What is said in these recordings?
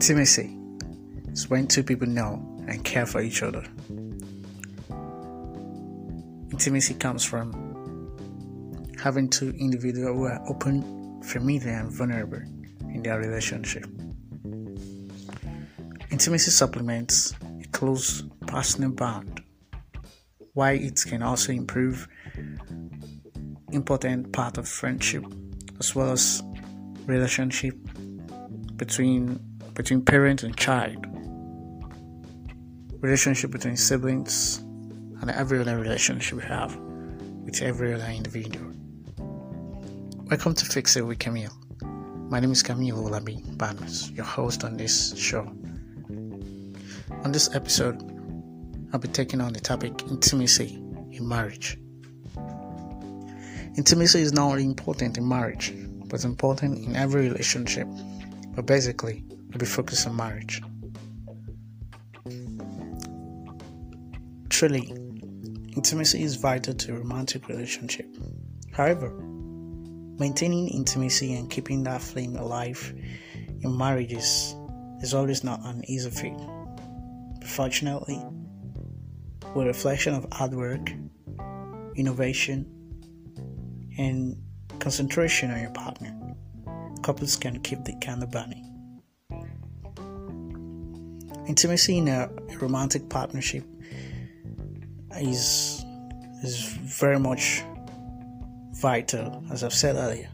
Intimacy is when two people know and care for each other. Intimacy comes from having two individuals who are open, familiar, and vulnerable in their relationship. Intimacy supplements a close personal bond, while it can also improve important part of friendship as well as relationship between between parent and child. Relationship between siblings and every other relationship we have with every other individual. Welcome to fix it with Kameel. My name is Kameel olabi Barnes, your host on this show. On this episode i'll be taking on the topic intimacy in marriage. Intimacy is not only important in marriage, but important in every relationship. But basically, we'll be focused on marriage. Truly, intimacy is vital to a romantic relationship. However, maintaining intimacy and keeping that flame alive in marriages is always not an easy feat. Fortunately, with a reflection of hard work, innovation, and concentration on your partner, couples can keep the candle burning. Intimacy in a romantic partnership is is very much vital, as I've said earlier.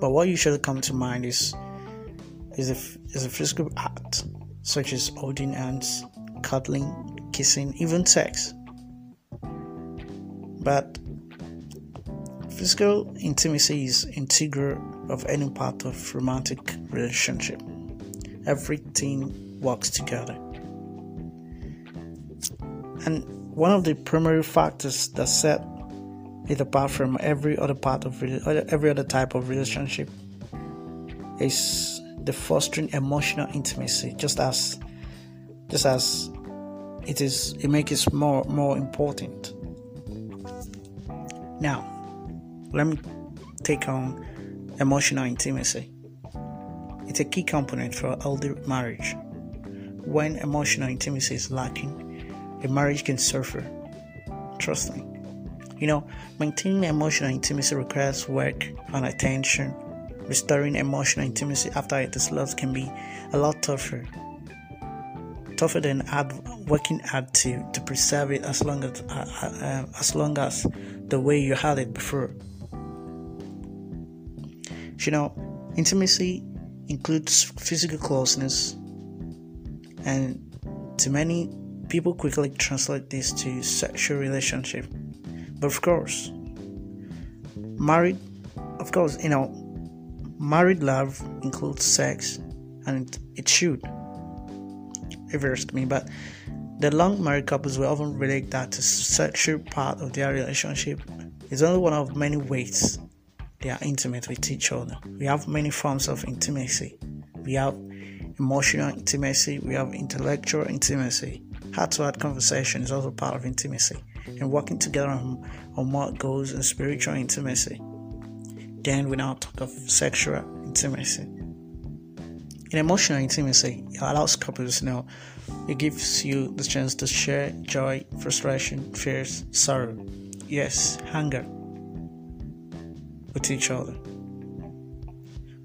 But what usually comes to mind is is a, is a physical act, such as holding hands, cuddling, kissing, even sex. But Physical intimacy is integral of any part of romantic relationship. Everything works together. And one of the primary factors that set it apart from every other part of every other type of relationship is the fostering emotional intimacy just as just as it is it makes it more more important now let me take on emotional intimacy. It's a key component for a healthy marriage. When emotional intimacy is lacking, a marriage can suffer. Trust me. You know, maintaining emotional intimacy requires work and attention. Restoring emotional intimacy after it is lost can be a lot tougher. Tougher than working hard to, to preserve it as long as uh, uh, as long as the way you had it before. You know, intimacy includes physical closeness, and to many people quickly translate this to sexual relationship. But of course, married, of course, you know, married love includes sex, and it, it should. You ask me, but the long married couples will often relate that to sexual part of their relationship. It's only one of many ways they are intimate with each other. We have many forms of intimacy. We have emotional intimacy, we have intellectual intimacy. Heart to heart conversation is also part of intimacy, and working together on, on what goes in spiritual intimacy. Then we now talk of sexual intimacy. In emotional intimacy, it allows couples to know it gives you the chance to share joy, frustration, fears, sorrow, yes, hunger, with each other.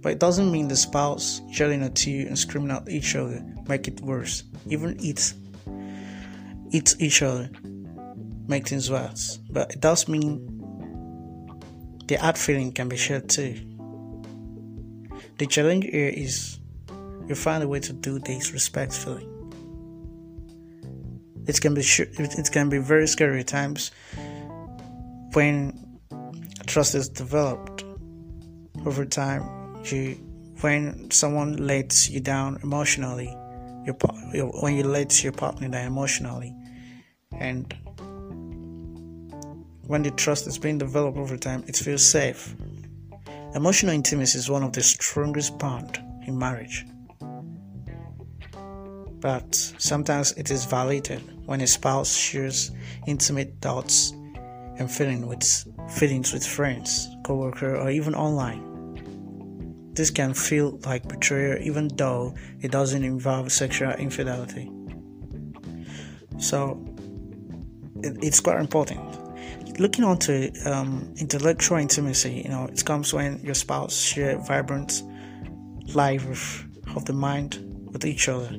But it doesn't mean the spouse yelling at you and screaming at each other make it worse. Even eat, eat each other make things worse. But it does mean the hard feeling can be shared too. The challenge here is you find a way to do this respectfully. It can be it can be very scary times when trust is developed over time. You, when someone lets you down emotionally, your, when you let your partner down emotionally, and when the trust is being developed over time, it feels safe. Emotional intimacy is one of the strongest bonds in marriage. But sometimes it is violated when a spouse shares intimate thoughts and feeling with feelings with friends, coworker, or even online. this can feel like betrayal even though it doesn't involve sexual infidelity. So it's quite important. Looking onto um, intellectual intimacy, you know, it comes when your spouse share vibrant life of the mind with each other.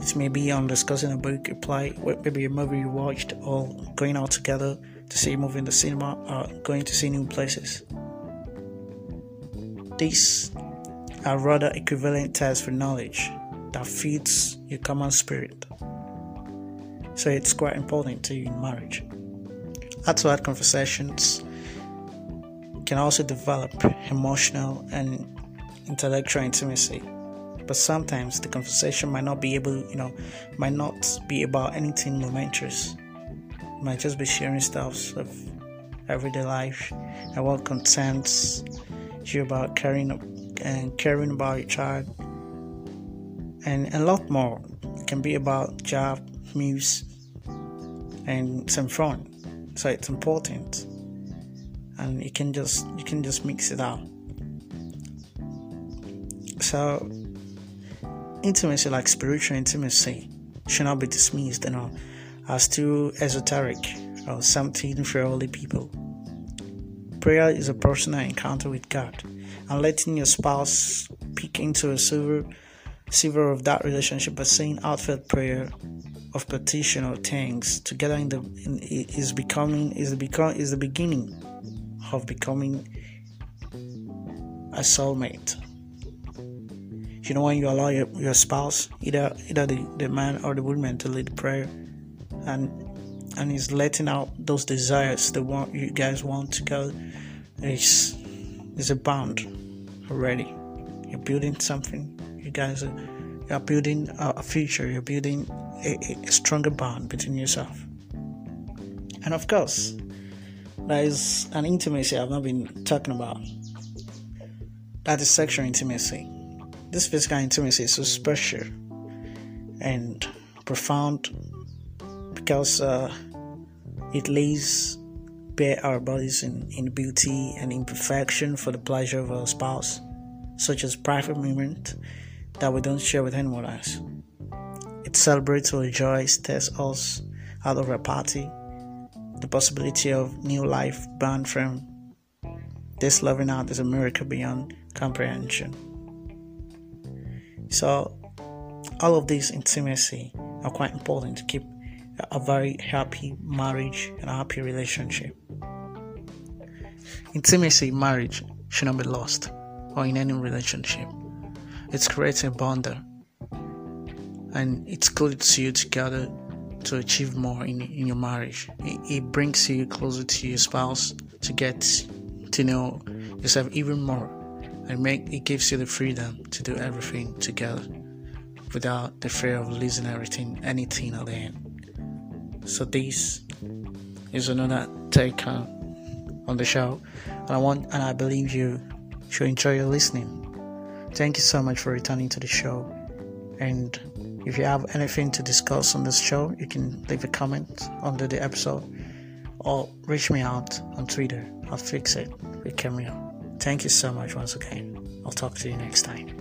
It may be on discussing a book you play, maybe a movie you watched, or going out together to see a movie in the cinema, or going to see new places. These are rather equivalent tests for knowledge that feeds your common spirit. So it's quite important to you in marriage. Add to that conversations can also develop emotional and intellectual intimacy. But sometimes the conversation might not be able, you know, might not be about anything momentous. It might just be sharing stuff of everyday life and what concerns you about caring and caring about your child and a lot more. It can be about job, news, and some fun. So it's important, and you can just you can just mix it up. So intimacy, like spiritual intimacy, should not be dismissed, you know, as too esoteric or something for only people. Prayer is a personal encounter with God, and letting your spouse peek into a silver silver of that relationship by saying heartfelt prayer of petition or thanks together in the in, is becoming is the become is the beginning of becoming a soulmate. You know when you allow your, your spouse, either either the, the man or the woman to lead prayer and and he's letting out those desires the one you guys want to go it's it's a bond already. You're building something. You guys are you're building a future. You're building a, a stronger bond between yourself. And of course, there is an intimacy I've not been talking about. That is sexual intimacy. This physical intimacy is so special and profound because uh, it lays bare our bodies in, in beauty and imperfection for the pleasure of our spouse, such as private moment that we don't share with anyone else. It celebrates our joys, tests us out of party, the possibility of new life born from this loving out is a miracle beyond comprehension. So, all of this intimacy are quite important to keep a very happy marriage and a happy relationship. Intimacy in marriage should not be lost or in any relationship. It's creating a bond and it's good to you together to achieve more in, in your marriage. It, it brings you closer to your spouse to get to know yourself even more and make it gives you the freedom to do everything together without the fear of losing everything anything at the end. So this is another take on, on the show and I want and I believe you should enjoy your listening. Thank you so much for returning to the show and if you have anything to discuss on this show, you can leave a comment under the episode or reach me out on Twitter. I'll fix it with Kameel. Thank you so much once again. I'll talk to you next time.